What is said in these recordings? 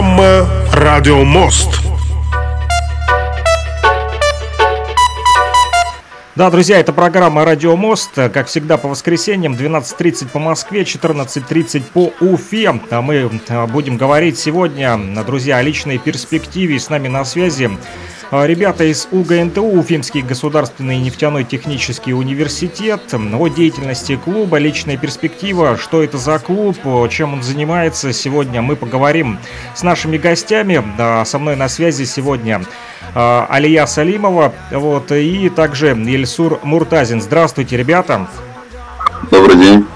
Программа «Радио Мост». Да, друзья, это программа «Радио Мост». Как всегда, по воскресеньям 12.30 по Москве, 14.30 по Уфе. А мы будем говорить сегодня, друзья, о личной перспективе. С нами на связи ребята из УГНТУ, Уфимский государственный нефтяной технический университет, о деятельности клуба, личная перспектива, что это за клуб, чем он занимается. Сегодня мы поговорим с нашими гостями. Со мной на связи сегодня а, Алия Салимова, вот, и также Ильсур Муртазин. Здравствуйте, ребята. Добрый день.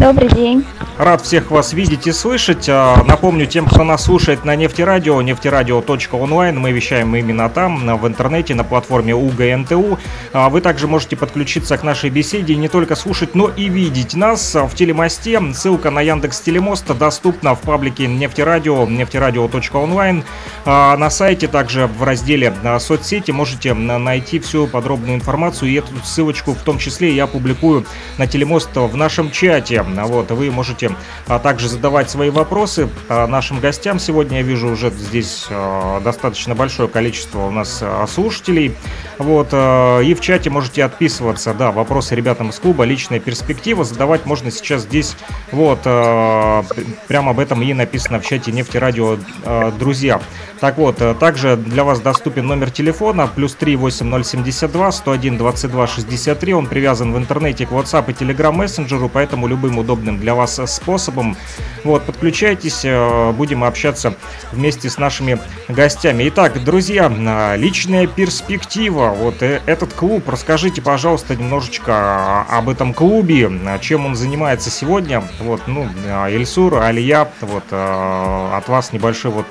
Добрый день. Рад всех вас видеть и слышать. А, напомню тем, кто нас слушает на нефтерадио, нефтерадио.онлайн, мы вещаем именно там, в интернете, на платформе УГНТУ. А, вы также можете подключиться к нашей беседе и не только слушать, но и видеть нас в телемосте. Ссылка на Яндекс Телемост доступна в паблике нефтерадио, нефтерадио.онлайн. А, на сайте также в разделе соцсети можете найти всю подробную информацию и эту ссылочку в том числе я публикую на телемост в нашем чате. Вот, вы можете а, также задавать свои вопросы а, нашим гостям. Сегодня я вижу уже здесь а, достаточно большое количество у нас а, слушателей. Вот, а, и в чате можете отписываться, да, вопросы ребятам из клуба, личная перспектива. Задавать можно сейчас здесь, вот, а, прямо об этом и написано в чате нефтерадио, а, друзья. Так вот, а, также для вас доступен номер телефона, плюс 3 8072 101 22 63. Он привязан в интернете к WhatsApp и Telegram мессенджеру, поэтому любым удобным для вас способом. Вот, подключайтесь, э, будем общаться вместе с нашими гостями. Итак, друзья, э, личная перспектива. Вот э, этот клуб, расскажите, пожалуйста, немножечко об этом клубе, чем он занимается сегодня. Вот, ну, Ильсур, Алия, вот от вас небольшой вот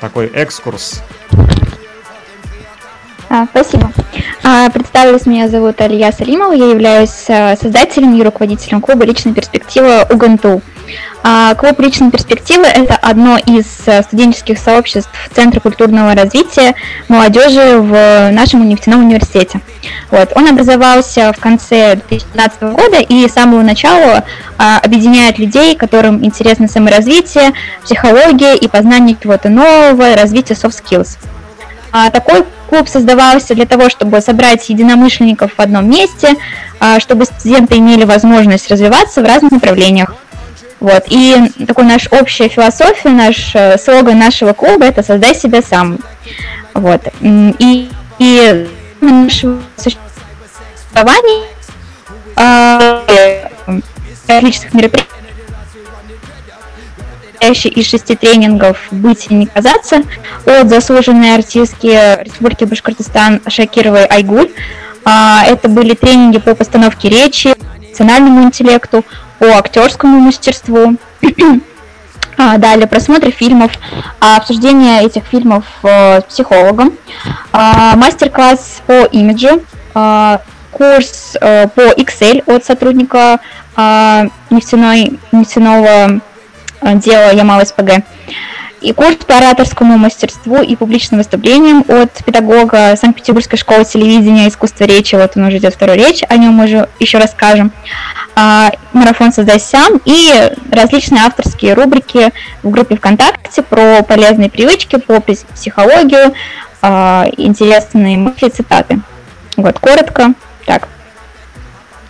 такой экскурс. А, спасибо. А, представилась, меня зовут Алия Салимова, я являюсь а, создателем и руководителем клуба «Личная перспектива» УГНТУ. А, клуб «Личная перспектива» — это одно из а, студенческих сообществ Центра культурного развития молодежи в нашем нефтяном университете. Вот. Он образовался в конце 2015 года и с самого начала а, объединяет людей, которым интересно саморазвитие, психология и познание чего-то нового, развитие soft skills. А, такой клуб создавался для того, чтобы собрать единомышленников в одном месте, а, чтобы студенты имели возможность развиваться в разных направлениях. Вот. И такой наш общая философия, наш э, слоган нашего клуба – это «Создай себя сам». Вот. И, и нашего существования э, различных мероприятий состоящий из шести тренингов «Быть и не казаться» от заслуженной артистки Республики Башкортостан Шакировой Айгуль. А, это были тренинги по постановке речи, эмоциональному интеллекту, по актерскому мастерству. А, далее просмотр фильмов, а, обсуждение этих фильмов э, с психологом, мастер-класс по имиджу, курс э, по Excel от сотрудника нефтяной, нефтяного Э, дело Ямал СПГ. И курс по ораторскому мастерству и публичным выступлениям от педагога Санкт-Петербургской школы телевидения и искусства речи, вот он уже идет вторую речь, о нем мы же еще расскажем. А, марафон «Создай сам» и различные авторские рубрики в группе ВКонтакте про полезные привычки, по психологию, а, интересные мысли, цитаты. Вот, коротко, так.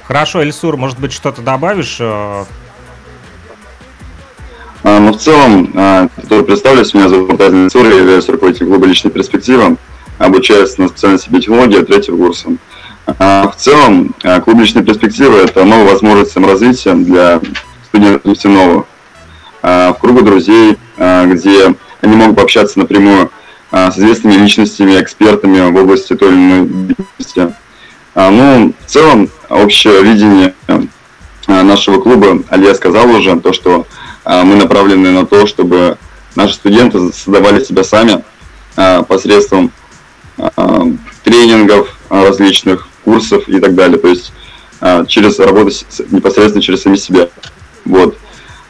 Хорошо, Эльсур, может быть, что-то добавишь э, но в целом, а, который представлюсь, меня зовут Муртазин Цур, я являюсь руководителем клуба «Личной перспективы», обучаюсь на специальности биотехнология третьего курса. А, в целом, клуб «Личной перспективы» — это новая возможность саморазвития для студентов нефтяного. В кругу друзей, где они могут пообщаться напрямую с известными личностями, экспертами в области той или иной деятельности. Ну, в целом, общее видение нашего клуба, Алия сказал уже, то, что а, мы направлены на то, чтобы наши студенты создавали себя сами а, посредством а, тренингов различных, курсов и так далее. То есть через работу непосредственно через сами себя. Вот.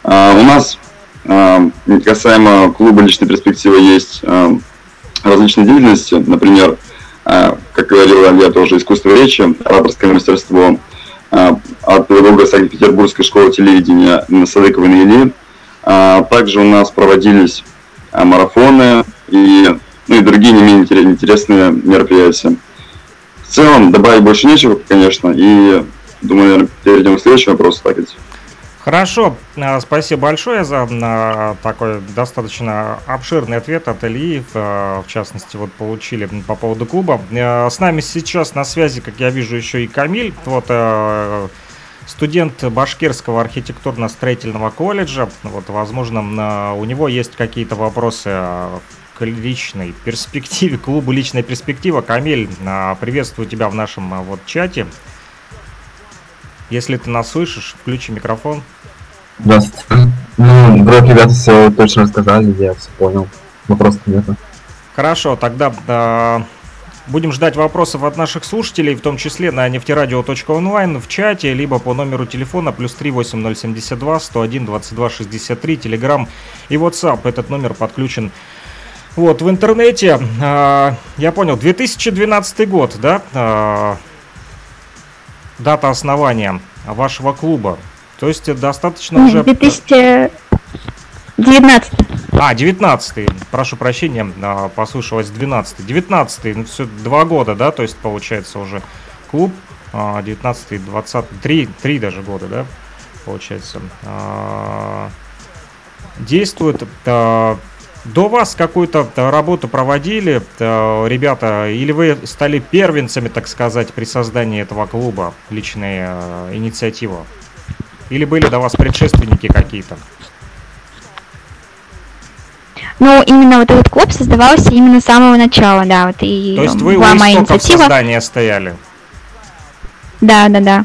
У нас касаемо клуба личной перспективы есть различные деятельности, например, как говорила я тоже, искусство речи, ораторское мастерство от педагога Санкт-Петербургской школы телевидения Садыкова Наили, Также у нас проводились марафоны и, ну, и другие не менее интересные мероприятия. В целом добавить больше нечего, конечно, и думаю, наверное, перейдем к следующему вопросу, так. Хорошо, а, спасибо большое за а, такой достаточно обширный ответ от Ильи. А, в частности, вот получили по поводу клуба. С нами сейчас на связи, как я вижу, еще и Камиль. Вот студент Башкирского архитектурно-строительного колледжа. Вот, возможно, у него есть какие-то вопросы к личной перспективе, клубу «Личная перспектива». Камиль, приветствую тебя в нашем вот чате. Если ты нас слышишь, включи микрофон. Здравствуйте. Ну, вроде ребята все точно рассказали, я все понял. Вопросов нет. Хорошо, тогда будем ждать вопросов от наших слушателей, в том числе на нефтерадио.онлайн в чате, либо по номеру телефона плюс 38072 101 22 63, телеграм и WhatsApp. Этот номер подключен вот в интернете. Э, я понял, 2012 год, да? Э, дата основания вашего клуба. То есть достаточно уже... 2019. А, 19 прошу прощения, а, послушалось 12 19 ну все, два года, да, то есть получается уже клуб, 19 20 3, 3 даже года, да, получается, а, действует. А, до вас какую-то работу проводили ребята, или вы стали первенцами, так сказать, при создании этого клуба, личная инициатива? Или были до вас предшественники какие-то? Ну, именно вот этот клуб создавался именно с самого начала, да. Вот и То есть вы у истоков создания стояли? Да, да, да.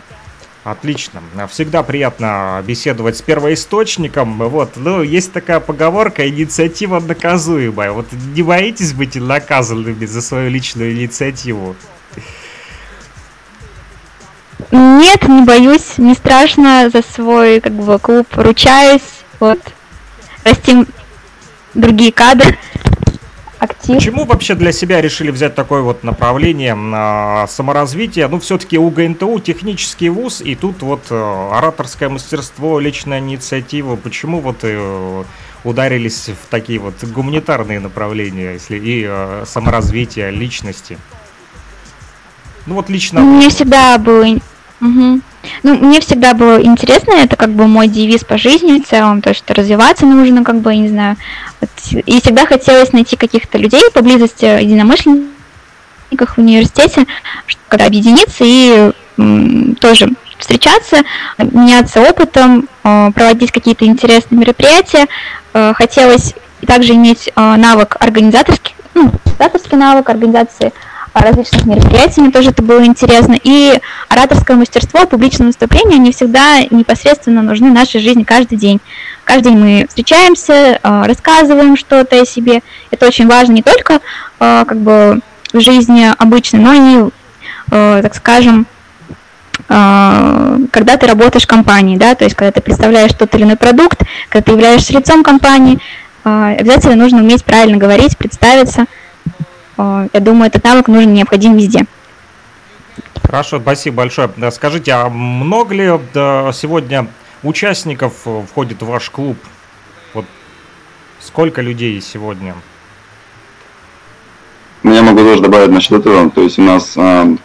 Отлично. Всегда приятно беседовать с первоисточником. Вот, ну, есть такая поговорка, инициатива наказуемая. Вот не боитесь быть наказанными за свою личную инициативу? Нет, не боюсь, не страшно за свой как бы клуб, ручаюсь. Вот. Растим другие кадры. Актив. Почему вообще для себя решили взять такое вот направление на саморазвитие? Ну, все-таки у ГНТУ технический вуз, и тут вот э, ораторское мастерство, личная инициатива. Почему вот э, ударились в такие вот гуманитарные направления, если и э, саморазвитие личности? Ну вот лично... Мне всегда было Угу. Ну, мне всегда было интересно, это как бы мой девиз по жизни в целом, то, что развиваться нужно, как бы, я не знаю. И всегда хотелось найти каких-то людей поблизости, единомышленников в университете, когда объединиться и тоже встречаться, меняться опытом, э, проводить какие-то интересные мероприятия. Э, хотелось также иметь э, навык организаторский, ну, навык организации различных мероприятий, мне тоже это было интересно. И ораторское мастерство, публичное выступление, они всегда непосредственно нужны в нашей жизни каждый день. Каждый день мы встречаемся, э, рассказываем что-то о себе. Это очень важно не только э, как бы в жизни обычной, но и, э, так скажем, когда ты работаешь в компании, да, то есть когда ты представляешь тот или иной продукт, когда ты являешься лицом компании, обязательно нужно уметь правильно говорить, представиться – я думаю, этот навык нужен необходим везде. Хорошо, спасибо большое. Скажите, а много ли сегодня участников входит в ваш клуб? Вот сколько людей сегодня? Ну, я могу тоже добавить насчет этого. То есть у нас э,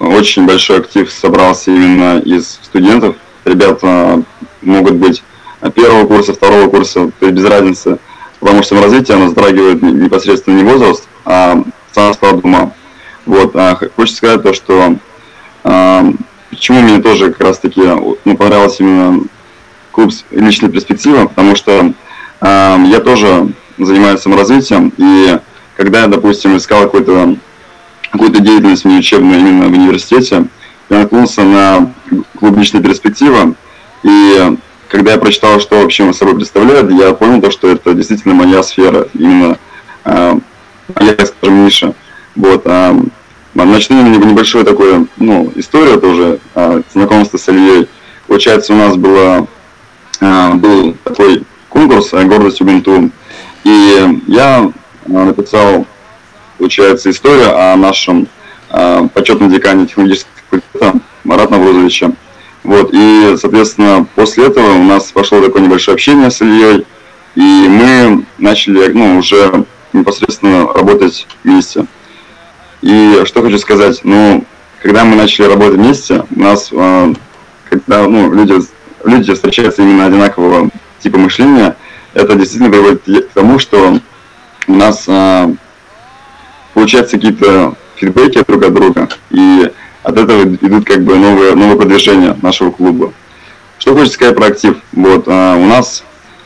очень большой актив собрался именно из студентов. Ребята могут быть первого курса, второго курса, то есть без разницы, потому что саморазвитие оно затрагивает непосредственно не возраст, а, сам склад ума. Вот, а, хочется сказать то, что а, почему мне тоже как раз таки ну, понравился именно клуб личной перспективы, потому что а, я тоже занимаюсь саморазвитием, и когда я, допустим, искал какую-то деятельность учебную именно в университете, я наткнулся на клуб личной перспективы, и когда я прочитал, что вообще собой представляет, я понял то, что это действительно моя сфера, именно я, скажем, Миша. Вот, а, начну небольшую такую, ну, историю тоже, а, знакомство с Ильей. Получается, у нас было, а, был такой конкурс «Гордость Убинту», и я а, написал, получается, историю о нашем почетном декане технологического факультета Марат Наврузовича. Вот, и, соответственно, после этого у нас пошло такое небольшое общение с Ильей, и мы начали, ну, уже непосредственно работать вместе. И что хочу сказать, ну, когда мы начали работать вместе, у нас, э, когда ну, люди, люди встречаются именно одинакового типа мышления, это действительно приводит к тому, что у нас э, получаются какие-то фидбэки друг от друга, и от этого идут как бы новые, новые продвижения нашего клуба. Что хочется сказать про актив? Вот, э, у нас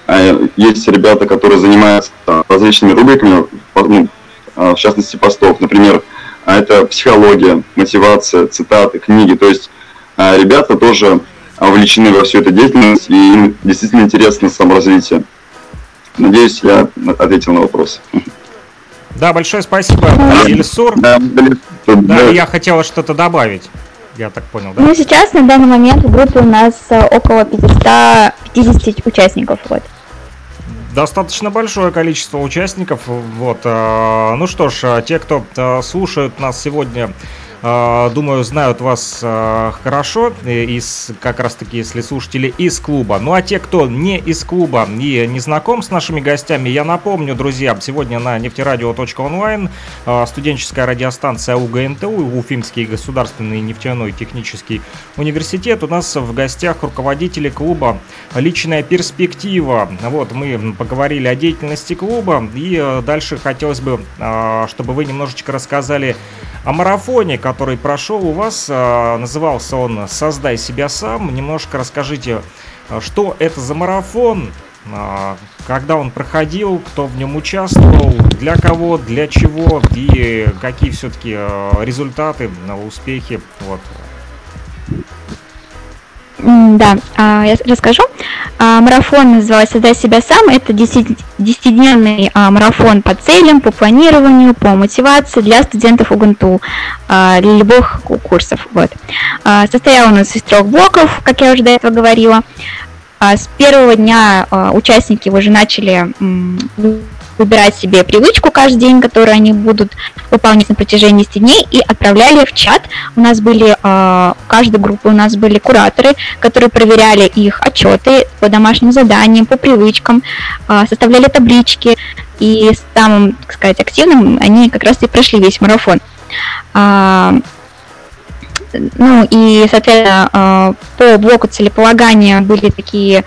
э, есть ребята, которые занимаются различными рубриками, ну, э, в частности постов, например, а это психология, мотивация, цитаты, книги. То есть а, ребята тоже вовлечены во всю эту деятельность, и им действительно интересно саморазвитие. Надеюсь, я ответил на вопрос. Да, большое спасибо, Ильсур. Да, да, я хотела что-то добавить. Я так понял, да? Ну, сейчас на данный момент в группе у нас э, около 550 участников. Вот достаточно большое количество участников. Вот, э, ну что ж, э, те, кто э, слушают нас сегодня думаю, знают вас а, хорошо, из, как раз таки, если слушатели из клуба. Ну а те, кто не из клуба и не знаком с нашими гостями, я напомню, друзья, сегодня на нефтерадио.онлайн а, студенческая радиостанция УГНТУ, Уфимский государственный нефтяной технический университет. У нас в гостях руководители клуба «Личная перспектива». Вот, мы поговорили о деятельности клуба, и дальше хотелось бы, чтобы вы немножечко рассказали о марафоне, который прошел у вас. А, назывался он «Создай себя сам». Немножко расскажите, а, что это за марафон, а, когда он проходил, кто в нем участвовал, для кого, для чего и какие все-таки результаты, успехи. Вот. Да, а, я расскажу. А, марафон называется «Создай себя сам». Это 10-дневный а, марафон по целям, по планированию, по мотивации для студентов УГНТУ, для любых курсов. Вот. Состоял он из трех блоков, как я уже до этого говорила. С первого дня участники уже начали выбирать себе привычку каждый день, которую они будут выполнять на протяжении 10 дней, и отправляли в чат. У нас были, э, у каждой группы у нас были кураторы, которые проверяли их отчеты по домашним заданиям, по привычкам, э, составляли таблички, и самым, так сказать, активным они как раз и прошли весь марафон. А, ну и, соответственно, по блоку целеполагания были такие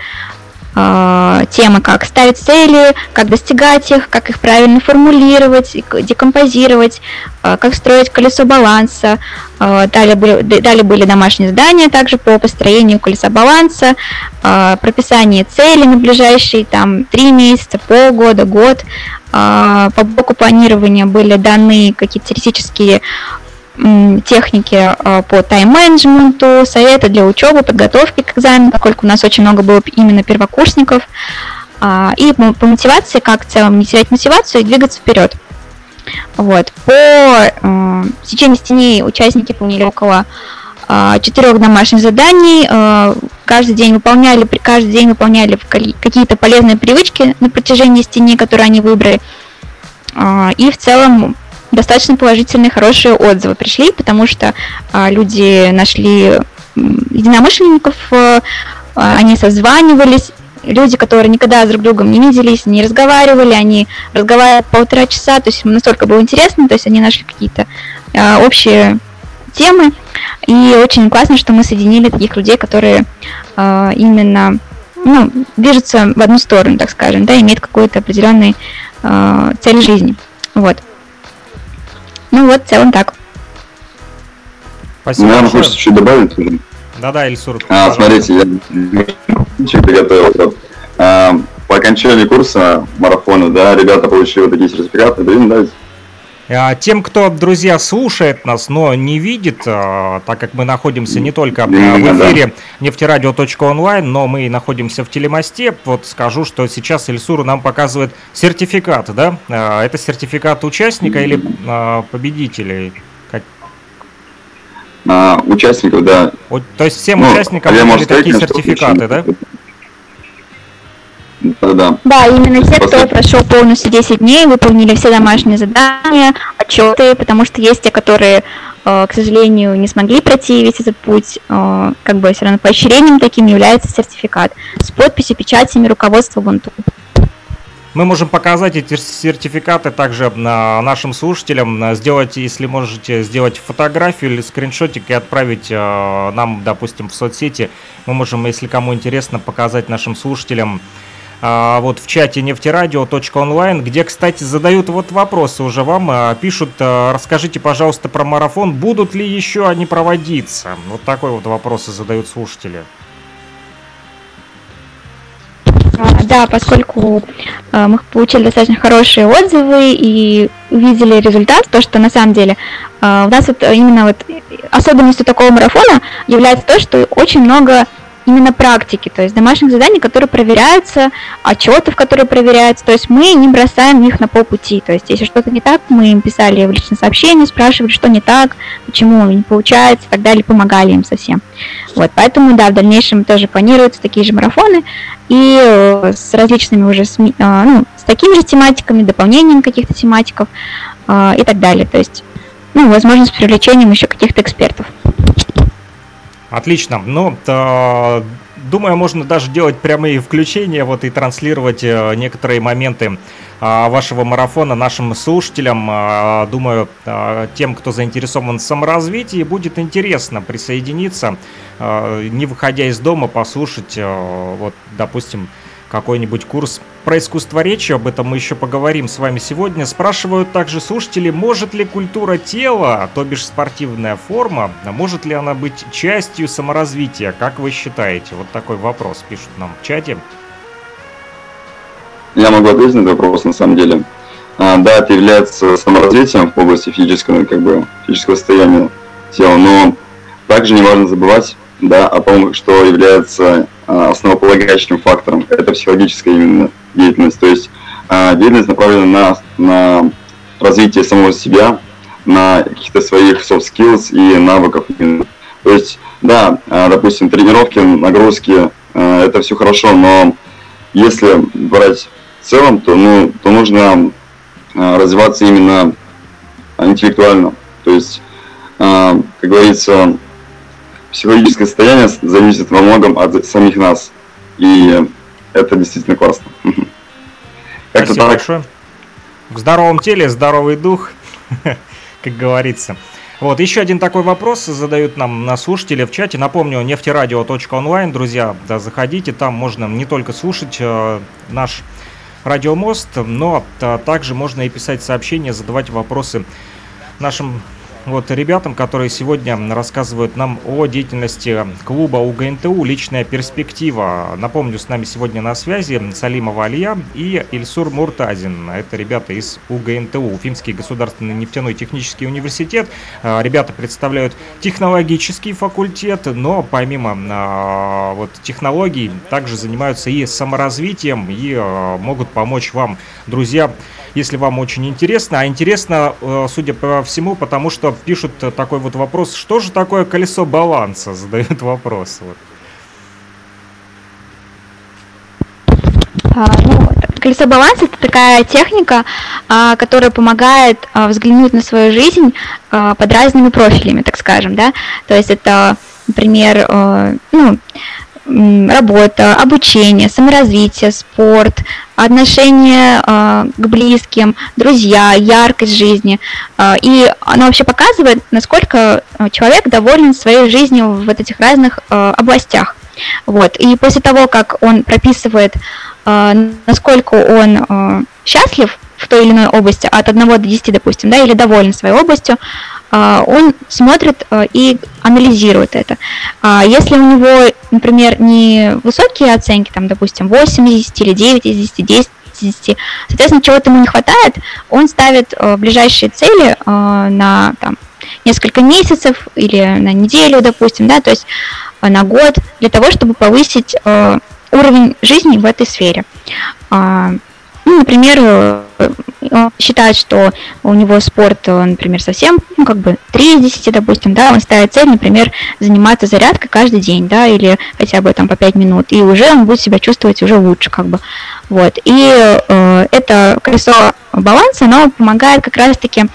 темы, как ставить цели, как достигать их, как их правильно формулировать, декомпозировать, э, как строить колесо баланса. Э, далее, были, далее были домашние задания также по построению колеса баланса, э, прописание целей на ближайшие там, три месяца, полгода, год. Э, по блоку планирования были даны какие-то теоретические техники э, по тайм-менеджменту, советы для учебы, подготовки к экзамену, поскольку у нас очень много было именно первокурсников, а, и по мотивации, как в целом не терять мотивацию и двигаться вперед. Вот. По э, течение дней участники выполнили около четырех домашних заданий. Каждый день выполняли, каждый день выполняли какие-то полезные привычки на протяжении стены, которые они выбрали. И в целом достаточно положительные, хорошие отзывы пришли, потому что а, люди нашли единомышленников, а, они созванивались, люди, которые никогда друг с другом не виделись, не разговаривали, они разговаривали полтора часа, то есть настолько было интересно, то есть они нашли какие-то а, общие темы, и очень классно, что мы соединили таких людей, которые а, именно ну, движутся в одну сторону, так скажем, да, имеют какую-то определенную а, цель жизни. Вот. Ну вот, в целом так. Спасибо. Наверное, хочется чуть добавить уже. Да-да, Ильсур. А, смотрите, я чуть приготовил. А, по окончании курса марафона, да, ребята получили вот такие сертификаты, да, им дать а, тем, кто, друзья, слушает нас, но не видит, а, так как мы находимся не только в эфире нефтерадио.онлайн, но мы находимся в телемосте, вот скажу, что сейчас Ильсуру нам показывает сертификат, да? А, это сертификат участника или победителя? Участников, да. То есть всем ну, участникам были такие сертификаты, да? Да, да, именно те, кто прошел полностью 10 дней, выполнили все домашние задания, отчеты, потому что есть те, которые к сожалению, не смогли пройти весь этот путь, как бы все равно поощрением таким является сертификат с подписью, печатями руководства Ubuntu. Мы можем показать эти сертификаты также нашим слушателям, сделать, если можете, сделать фотографию или скриншотик и отправить э, нам, допустим, в соцсети. Мы можем, если кому интересно, показать нашим слушателям э, вот в чате нефтерадио.онлайн, где, кстати, задают вот вопросы уже вам, э, пишут, расскажите, пожалуйста, про марафон, будут ли еще они проводиться? Вот такой вот вопросы задают слушатели. А, да, поскольку а, мы получили достаточно хорошие отзывы и увидели результат, то, что на самом деле а, у нас вот именно вот особенностью такого марафона является то, что очень много именно практики, то есть домашних заданий, которые проверяются, отчетов, которые проверяются, то есть мы не бросаем их на полпути, то есть если что-то не так, мы им писали в личное сообщение, спрашивали, что не так, почему не получается и так далее, помогали им совсем. Вот, поэтому, да, в дальнейшем тоже планируются такие же марафоны, и э, с различными уже, СМИ, э, ну, с такими же тематиками, дополнением каких-то тематиков э, и так далее, то есть, ну, возможно, с привлечением еще каких-то экспертов. Отлично. Ну, то, думаю, можно даже делать прямые включения вот и транслировать э, некоторые моменты а, вашего марафона нашим слушателям. Думаю, тем, кто заинтересован в саморазвитии, будет интересно присоединиться, не выходя из дома, послушать, вот, допустим, какой-нибудь курс про искусство речи, об этом мы еще поговорим с вами сегодня. Спрашивают также слушатели, может ли культура тела, то бишь спортивная форма, может ли она быть частью саморазвития, как вы считаете? Вот такой вопрос пишут нам в чате. Я могу ответить на этот вопрос на самом деле. А, да, это является саморазвитием в области физического, как бы, физического состояния тела, но также не важно забывать да, о том, что является а, основополагающим фактором. Это психологическая именно деятельность. То есть а, деятельность направлена на, на развитие самого себя, на каких-то своих soft skills и навыков. То есть, да, а, допустим, тренировки, нагрузки, это все хорошо, но если брать в целом, то, ну, то нужно развиваться именно интеллектуально. То есть, как говорится, психологическое состояние зависит во многом от самих нас. И это действительно классно. Спасибо так. большое. В здоровом теле здоровый дух, как говорится. Вот, еще один такой вопрос задают нам на слушатели в чате. Напомню, нефтерадио.онлайн, друзья, да, заходите, там можно не только слушать э, наш радиомост, но а, также можно и писать сообщения, задавать вопросы нашим вот ребятам, которые сегодня рассказывают нам о деятельности клуба УГНТУ «Личная перспектива». Напомню, с нами сегодня на связи Салимова Алия и Ильсур Муртазин. Это ребята из УГНТУ, Уфимский государственный нефтяной технический университет. А, ребята представляют технологический факультет, но помимо а, вот, технологий также занимаются и саморазвитием и а, могут помочь вам, друзья, если вам очень интересно. А интересно, э, судя по всему, потому что пишут такой вот вопрос, что же такое колесо баланса, задают вопрос. Вот. А, ну, колесо баланса это такая техника, а, которая помогает а, взглянуть на свою жизнь а, под разными профилями, так скажем, да. То есть это, например, а, ну, работа, обучение, саморазвитие, спорт, отношение э, к близким, друзья, яркость жизни. Э, и оно вообще показывает, насколько человек доволен своей жизнью в вот этих разных областях. Вот. И после того, как он прописывает, насколько он счастлив в той или иной области, от 1 до 10, допустим, да, или доволен своей областью, а, он смотрит а, и анализирует это. А, если у него, например, не высокие оценки, там, допустим, 8 из 10 или 9 из 10, 10 из 10, соответственно, чего-то ему не хватает, он ставит ближайшие цели на там, несколько месяцев или на неделю, допустим, да, то есть на год, для того, чтобы повысить уровень жизни в этой сфере. Ну, например, э, считает, что у него спорт, э, например, совсем, ну, как бы 3 из 10, допустим, да, он ставит цель, например, заниматься зарядкой каждый день, да, или хотя бы там по 5 минут, и уже он будет себя чувствовать уже лучше, как бы, вот. И э, это колесо баланса, оно помогает как раз-таки,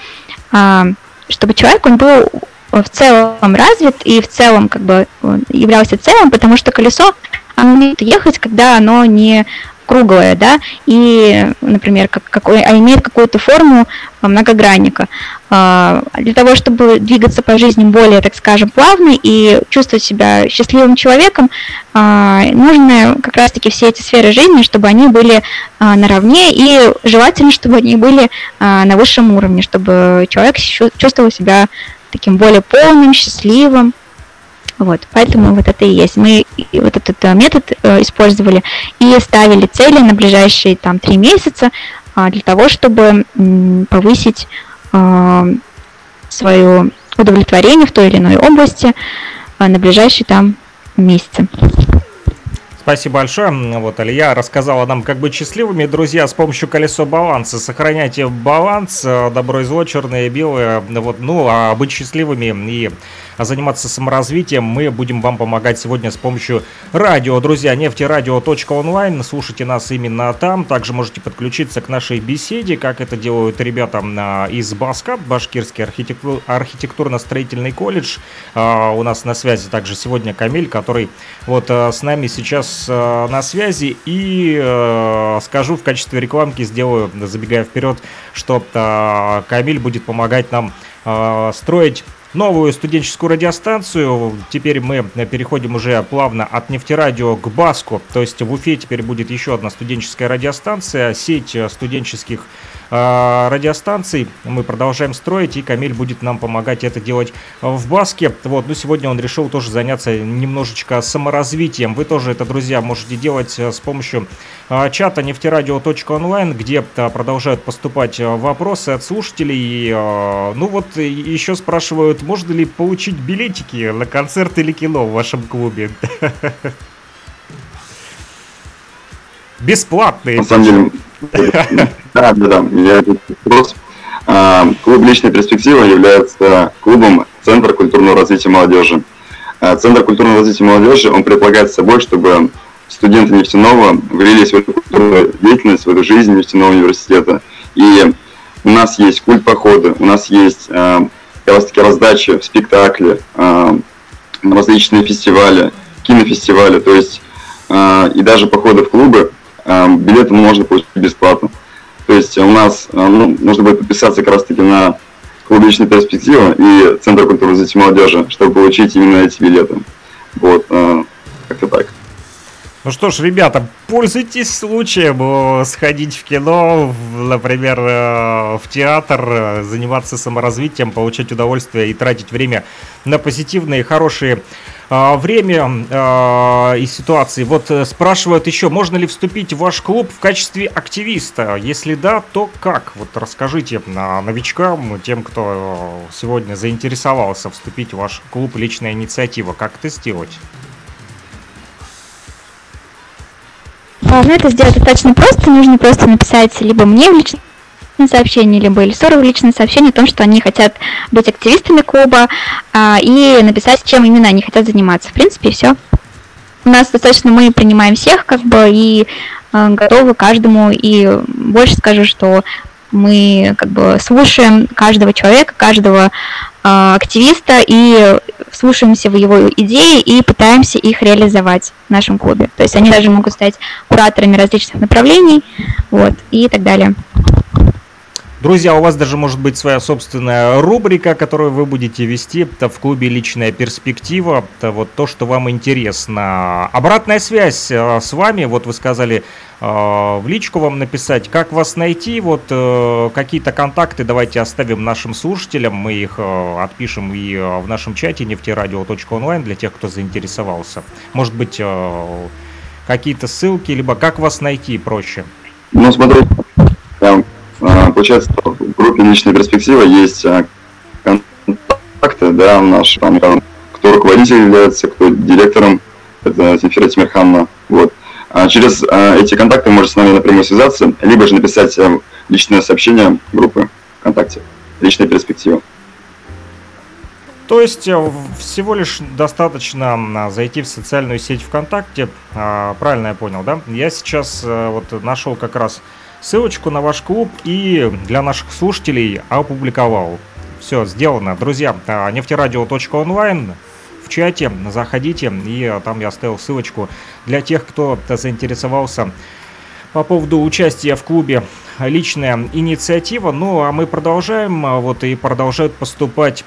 э, чтобы человек, он был в целом развит и в целом как бы являлся целым, потому что колесо оно умеет ехать, когда оно не круглое, да, и, например, как, какой, а имеет какую-то форму а, многогранника. А, для того, чтобы двигаться по жизни более, так скажем, плавно и чувствовать себя счастливым человеком, а, нужно как раз-таки все эти сферы жизни, чтобы они были наравне, и желательно, чтобы они были на высшем уровне, чтобы человек чувствовал себя таким более полным, счастливым, вот, поэтому вот это и есть. Мы вот этот э, метод э, использовали и ставили цели на ближайшие там три месяца э, для того, чтобы повысить э, свое удовлетворение в той или иной области э, на ближайшие там месяцы. Спасибо большое. Вот Алия рассказала нам, как быть счастливыми. Друзья, с помощью колесо баланса сохраняйте баланс, э, добро и зло, черное и белое. Вот, ну, а быть счастливыми и заниматься саморазвитием мы будем вам помогать сегодня с помощью радио. Друзья, нефтерадио.онлайн, слушайте нас именно там. Также можете подключиться к нашей беседе, как это делают ребята а, из Баска, Башкирский архитектур, архитектурно-строительный колледж. А, у нас на связи также сегодня Камиль, который вот а, с нами сейчас на связи. И скажу в качестве рекламки, сделаю, забегая вперед, что Камиль будет помогать нам строить новую студенческую радиостанцию. Теперь мы переходим уже плавно от нефтерадио к Баску. То есть в Уфе теперь будет еще одна студенческая радиостанция, сеть студенческих э, радиостанций. Мы продолжаем строить, и Камиль будет нам помогать это делать в Баске. Вот, ну сегодня он решил тоже заняться немножечко саморазвитием. Вы тоже это, друзья, можете делать э, с помощью э, чата нефтерадио.онлайн, где продолжают поступать вопросы от слушателей. Ну вот еще спрашивают, можно ли получить билетики на концерт или кино в вашем клубе? Бесплатные. На самом деле, да, да, да, я вопрос. А, клуб «Личная перспектива» является клубом Центра культурного развития молодежи. А, Центр культурного развития молодежи, он предполагает собой, чтобы студенты нефтяного влились в эту культурную деятельность, в эту жизнь нефтяного университета. И у нас есть культ похода, у нас есть а, как раз таки раздачи, спектакли, э, различные фестивали, кинофестивали, то есть э, и даже походы в клубы, э, билеты можно получить бесплатно. То есть у нас э, ну, нужно будет подписаться как раз таки на клуб «Личная перспектива» и Центр культуры развития молодежи, чтобы получить именно эти билеты. Вот, э, как-то так. Ну что ж, ребята, пользуйтесь случаем э, сходить в кино, например, э, в театр, э, заниматься саморазвитием, получать удовольствие и тратить время на позитивные, хорошие время и ситуации. Вот спрашивают еще, можно ли вступить в ваш клуб в качестве активиста? Если да, то как? Вот расскажите новичкам, тем, кто сегодня заинтересовался вступить в ваш клуб «Личная инициатива». Как это сделать? Ну, это сделать достаточно просто. Нужно просто написать либо мне в личное сообщение, либо Эльсору в личное сообщение о том, что они хотят быть активистами клуба, а, и написать, чем именно они хотят заниматься. В принципе, все. У нас достаточно мы принимаем всех, как бы, и э, готовы каждому. И больше скажу, что мы как бы слушаем каждого человека, каждого э, активиста и слушаемся в его идеи и пытаемся их реализовать в нашем клубе. То есть они даже могут стать кураторами различных направлений, вот, и так далее. Друзья, у вас даже может быть своя собственная рубрика, которую вы будете вести это в клубе «Личная перспектива». Это вот то, что вам интересно. Обратная связь э, с вами, вот вы сказали, э, в личку вам написать, как вас найти, вот э, какие-то контакты давайте оставим нашим слушателям, мы их отпишем и в нашем чате нефтерадио.онлайн для тех, кто заинтересовался. Может быть, какие-то ссылки, либо как вас найти проще? Ну, смотрите, а, получается, в группе «Личная перспектива» есть а, контакты, да, наш, там, кто руководитель является, кто директором, это Земфира Тимирханна, вот. А через эти контакты можете с нами напрямую связаться, либо же написать личное сообщение группы ВКонтакте «Личная перспектива». То есть э, всего лишь достаточно зайти в социальную сеть ВКонтакте, правильно я понял, да? Я сейчас э, вот нашел как раз ссылочку на ваш клуб и для наших слушателей опубликовал. Все, сделано. Друзья, нефтерадио.онлайн в чате, заходите, и там я оставил ссылочку для тех, кто заинтересовался по поводу участия в клубе личная инициатива. Ну, а мы продолжаем, вот и продолжают поступать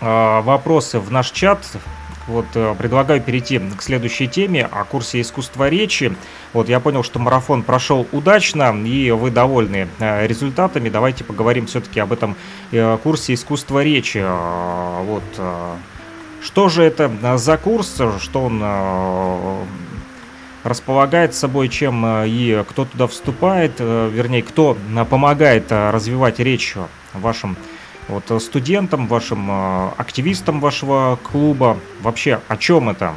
вопросы в наш чат. Вот э, предлагаю перейти к следующей теме о курсе искусства речи. Вот я понял, что марафон прошел удачно, и вы довольны э, результатами. Давайте поговорим все-таки об этом э, курсе искусства речи. Вот что же это за курс, что он располагает собой, чем и кто туда вступает, вернее, кто помогает развивать речь вашим вот э, студентам, вашим э, активистам вашего клуба. Вообще, о чем это?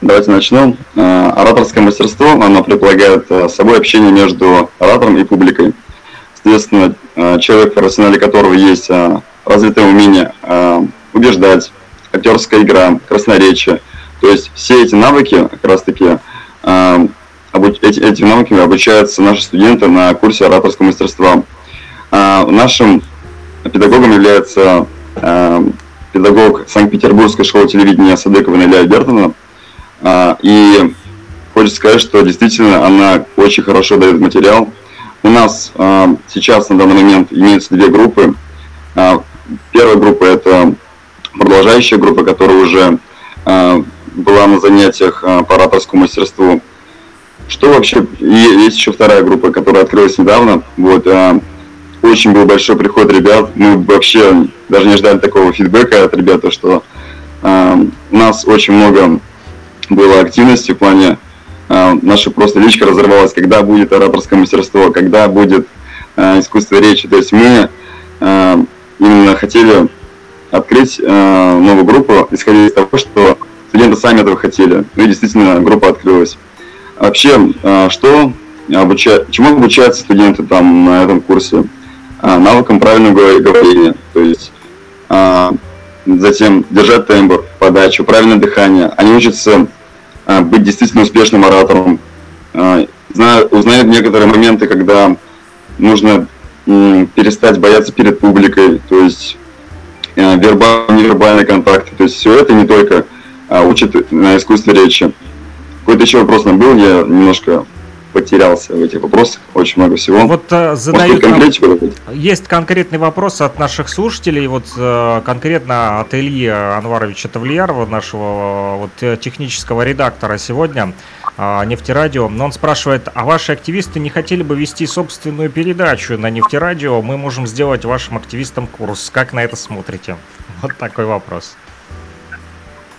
Давайте начнем. Э, ораторское мастерство, оно предполагает собой общение между оратором и публикой. Соответственно, человек, в арсенале которого есть развитое умение убеждать, актерская игра, красноречие. То есть все эти навыки, как раз таки, эти, этими навыками обучаются наши студенты на курсе ораторского мастерства. А, нашим педагогом является а, педагог Санкт-Петербургской школы телевидения Садыкова Илья Альбертовна. А, и хочется сказать, что действительно она очень хорошо дает материал. У нас сейчас на данный момент имеются две группы. Первая группа – это продолжающая группа, которая уже была на занятиях по ораторскому мастерству. Что вообще? И есть еще вторая группа, которая открылась недавно. Вот, очень был большой приход ребят. Мы вообще даже не ждали такого фидбэка от ребят, что э, у нас очень много было активности в плане э, наша просто личка разорвалась, когда будет ораторское мастерство, когда будет э, искусство речи. То есть мы э, именно хотели открыть э, новую группу, исходя из того, что студенты сами этого хотели. Ну и действительно группа открылась. Вообще, э, что обуча... чему обучаются студенты там на этом курсе? А, навыкам правильного говорения, то есть а, затем держать тембр, подачу, правильное дыхание. Они учатся а, быть действительно успешным оратором, а, знают, узнают некоторые моменты, когда нужно перестать бояться перед публикой, то есть а, вербальный, невербальный контакт. То есть все это не только а, учат на искусстве речи. Какой-то еще вопрос нам был, я немножко потерялся в этих вопросах, очень много всего. Вот э, задают нам... Есть конкретный вопрос от наших слушателей, вот э, конкретно от Ильи Анваровича Тавлиярова, нашего вот, э, технического редактора сегодня, э, Нефтерадио. Но он спрашивает, а ваши активисты не хотели бы вести собственную передачу на Нефтерадио? Мы можем сделать вашим активистам курс. Как на это смотрите? Вот такой вопрос.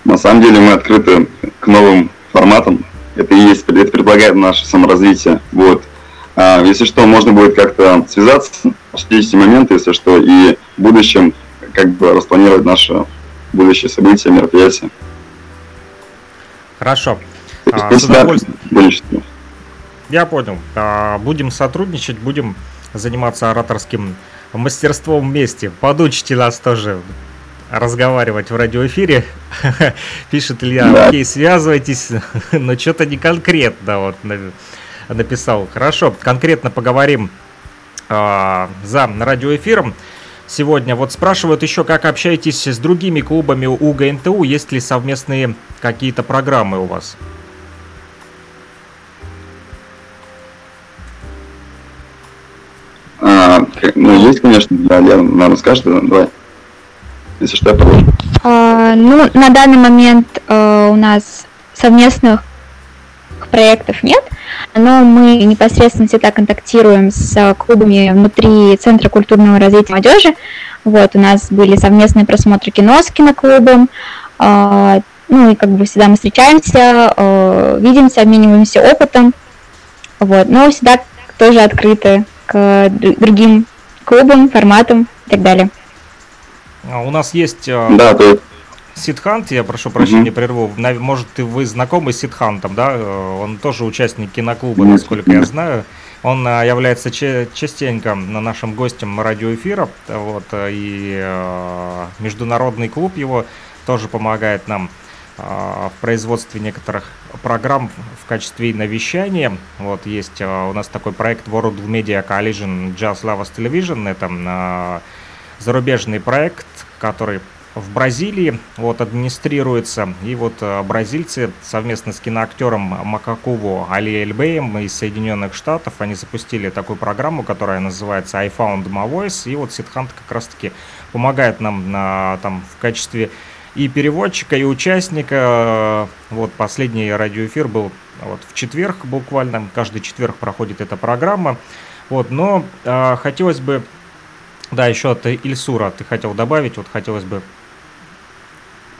На самом деле мы открыты к новым форматам, это и есть, это предполагает наше саморазвитие. Вот. А, если что, можно будет как-то связаться, обсудить эти моменты, если что, и в будущем как бы распланировать наше будущее события, мероприятия. Хорошо. А, с удовольствием. Я понял. А, будем сотрудничать, будем заниматься ораторским мастерством вместе. Подучите нас тоже разговаривать в радиоэфире. Пишет Илья, окей, связывайтесь, но что-то не конкретно вот написал. Хорошо, конкретно поговорим э, за радиоэфиром. Сегодня вот спрашивают еще, как общаетесь с другими клубами у ГНТУ, есть ли совместные какие-то программы у вас? А, ну, есть, конечно, да, Лена, наверное, скажет, давай если что, я продолжу. А, ну, на данный момент а, у нас совместных проектов нет, но мы непосредственно всегда контактируем с клубами внутри Центра культурного развития молодежи. Вот, у нас были совместные просмотры кино с киноклубом, а, ну и как бы всегда мы встречаемся, а, видимся, обмениваемся опытом, вот, но всегда тоже открыты к другим клубам, форматам и так далее. А у нас есть э, да, то... Сидхант, я прошу прощения, mm-hmm. прерву. Может, вы знакомы с Сидхантом, да? Э, он тоже участник киноклуба, mm-hmm. насколько я знаю. Он э, является частенько на нашим гостем радиоэфира, вот, и международный клуб его тоже помогает нам в производстве некоторых программ в качестве навещания. Вот есть у нас такой проект World Media Collision Just Lovers Television. Это зарубежный проект, который в Бразилии вот администрируется. И вот э, бразильцы совместно с киноактером Макакову Али Эльбеем из Соединенных Штатов, они запустили такую программу, которая называется I Found My Voice. И вот Сидхант как раз-таки помогает нам на, там, в качестве и переводчика, и участника. Вот последний радиоэфир был вот в четверг буквально, каждый четверг проходит эта программа. Вот, но э, хотелось бы, да, еще от Ильсура ты хотел добавить, вот хотелось бы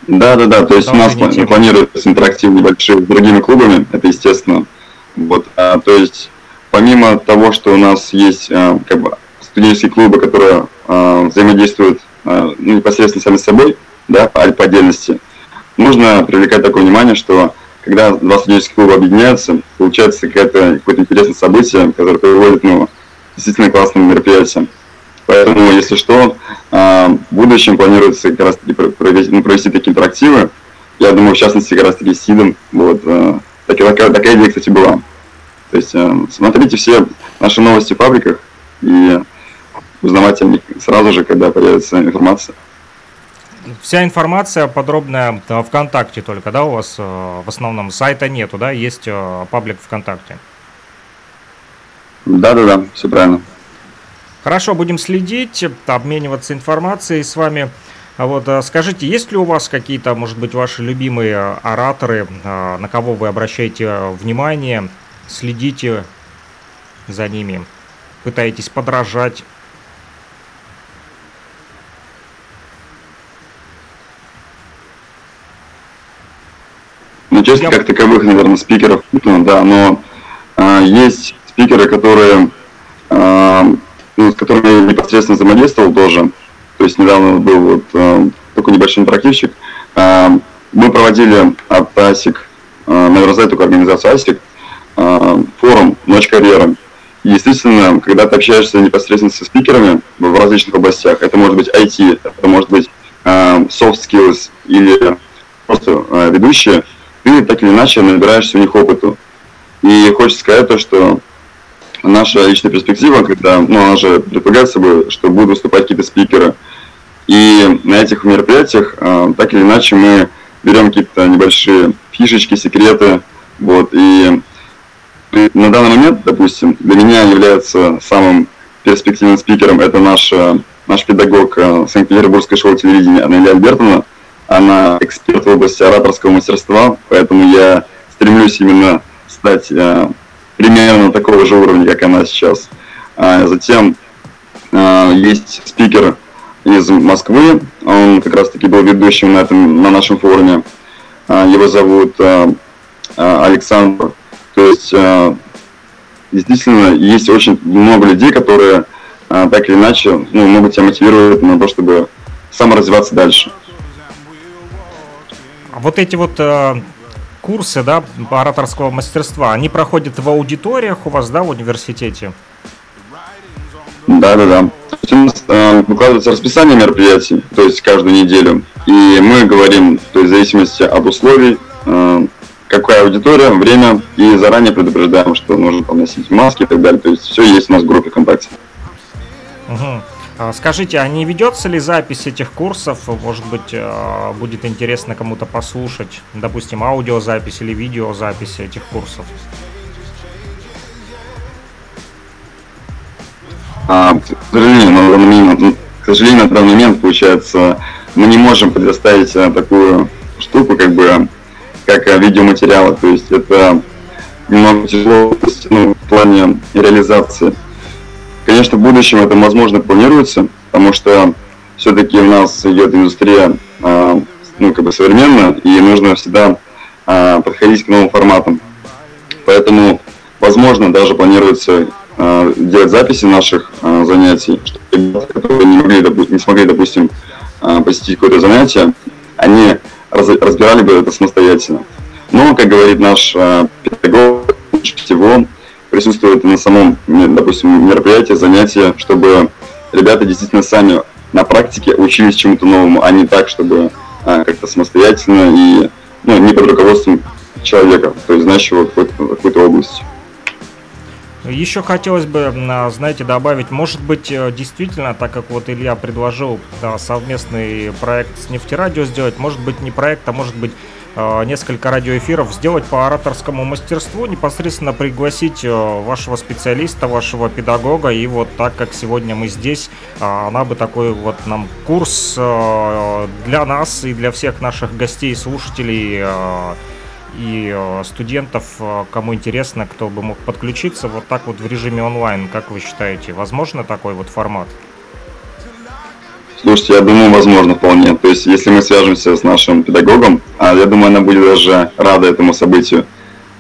да, да, да. То есть у нас тема. планируется интерактив небольшой с другими клубами, это естественно. Вот, а, то есть помимо того, что у нас есть а, как бы студенческие клубы, которые а, взаимодействуют а, ну, непосредственно сами с собой, да, по, по отдельности, нужно привлекать такое внимание, что когда два студенческих клуба объединяются, получается какое-то какое интересное событие, которое приводит ну, действительно классным мероприятием. Поэтому, если что, а, в будущем планируется как раз провести, ну, провести такие интерактивы. Я думаю, в частности, как раз таки с СИДом. Вот, а, такая, такая идея, кстати, была. То есть а, смотрите все наши новости в пабликах и узнавайте о них сразу же, когда появится информация. Вся информация подробная ВКонтакте только, да, у вас в основном сайта нету, да, есть паблик ВКонтакте? Да-да-да, все правильно. Хорошо, будем следить, обмениваться информацией с вами. А вот а, скажите, есть ли у вас какие-то, может быть, ваши любимые ораторы, а, на кого вы обращаете внимание, следите за ними, пытаетесь подражать? Ну, честно, Я... как таковых, наверное, спикеров, да, но э, есть спикеры, которые э, ну, с которыми я непосредственно взаимодействовал тоже. То есть недавно был вот э, такой небольшой интерактивчик. Э, мы проводили от ASIC, э, наверное, знаете такую организацию ASIC, э, форум «Ночь карьеры». И, естественно, когда ты общаешься непосредственно со спикерами в различных областях, это может быть IT, это может быть э, soft skills или просто э, ведущие, ты так или иначе набираешься у них опыту. И хочется сказать то, что наша личная перспектива, когда, ну, она же предполагает собой, что будут выступать какие-то спикеры. И на этих мероприятиях, э, так или иначе, мы берем какие-то небольшие фишечки, секреты, вот, и на данный момент, допустим, для меня является самым перспективным спикером это наш, э, наш педагог э, Санкт-Петербургской школы телевидения Анелия Альбертовна. Она эксперт в области ораторского мастерства, поэтому я стремлюсь именно стать примерно такого же уровня, как она сейчас. А затем а, есть спикер из Москвы, он как раз таки был ведущим на, этом, на нашем форуме. А, его зовут Александр. То есть действительно есть очень много людей, которые так или иначе ну, могут тебя мотивировать на то, чтобы саморазвиваться дальше. Вот эти вот курсы, да, ораторского мастерства, они проходят в аудиториях у вас, да, в университете? Да, да, да. У нас э, выкладывается расписание мероприятий, то есть каждую неделю. И мы говорим, то есть в зависимости от условий, э, какая аудитория, время, и заранее предупреждаем, что нужно там носить маски и так далее. То есть все есть у нас в группе ВКонтакте. Угу. А, скажите, а не ведется ли запись этих курсов? Может быть, а, будет интересно кому-то послушать, допустим, аудиозапись или видеозапись этих курсов? А, к сожалению, на данный момент, к сожалению, на данный момент, получается, мы не можем предоставить а, такую штуку, как бы, как видеоматериалы. То есть это немного тяжело ну, в плане реализации. Конечно, в будущем это, возможно, планируется, потому что все-таки у нас идет индустрия э, ну, как бы современная, и нужно всегда э, подходить к новым форматам. Поэтому, возможно, даже планируется э, делать записи наших занятий, чтобы ребята, которые не, могли, не смогли, допустим, посетить какое-то занятие, они раз, разбирали бы это самостоятельно. Но, как говорит наш педагог, всего присутствует на самом, допустим, мероприятии, занятии, чтобы ребята действительно сами на практике учились чему-то новому, а не так, чтобы а, как-то самостоятельно и ну, не под руководством человека, то есть знающего какой-то, какой-то области. Еще хотелось бы, знаете, добавить, может быть, э, действительно, так как вот Илья предложил да, совместный проект с нефтерадио сделать, может быть, не проект, а может быть, несколько радиоэфиров сделать по ораторскому мастерству, непосредственно пригласить э, вашего специалиста, вашего педагога, и вот так как сегодня мы здесь, она бы такой вот нам курс для нас и для всех наших гостей, слушателей и э, студентов, э, кому интересно, кто бы мог подключиться вот так вот в режиме онлайн. Как вы считаете, возможно такой вот формат? Слушайте, я думаю, возможно вполне. То есть, если мы свяжемся с нашим педагогом, а я думаю, она будет даже рада этому событию,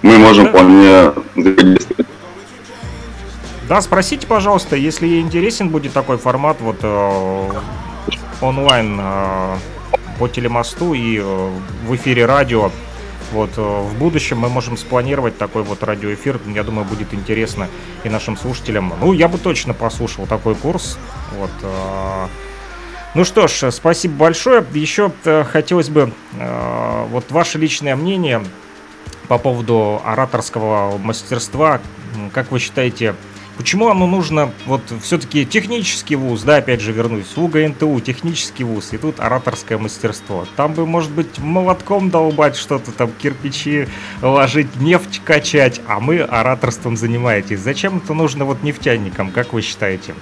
мы можем вполне взаимодействовать. Да, спросите, пожалуйста, если ей интересен будет такой формат вот э, онлайн э, по телемосту и э, в эфире радио, вот, э, в будущем мы можем спланировать такой вот радиоэфир. Я думаю, будет интересно и нашим слушателям. Ну, я бы точно послушал такой курс. Вот. Э, ну что ж, спасибо большое. Еще э, хотелось бы вот ваше личное мнение по поводу ораторского мастерства. Как вы считаете, Почему оно нужно, вот все-таки технический вуз, да, опять же вернусь, УГА НТУ, технический вуз, и тут ораторское мастерство. Там бы, может быть, молотком долбать что-то, там кирпичи ложить, нефть качать, а мы ораторством занимаетесь. Зачем это нужно вот нефтяникам, как вы считаете?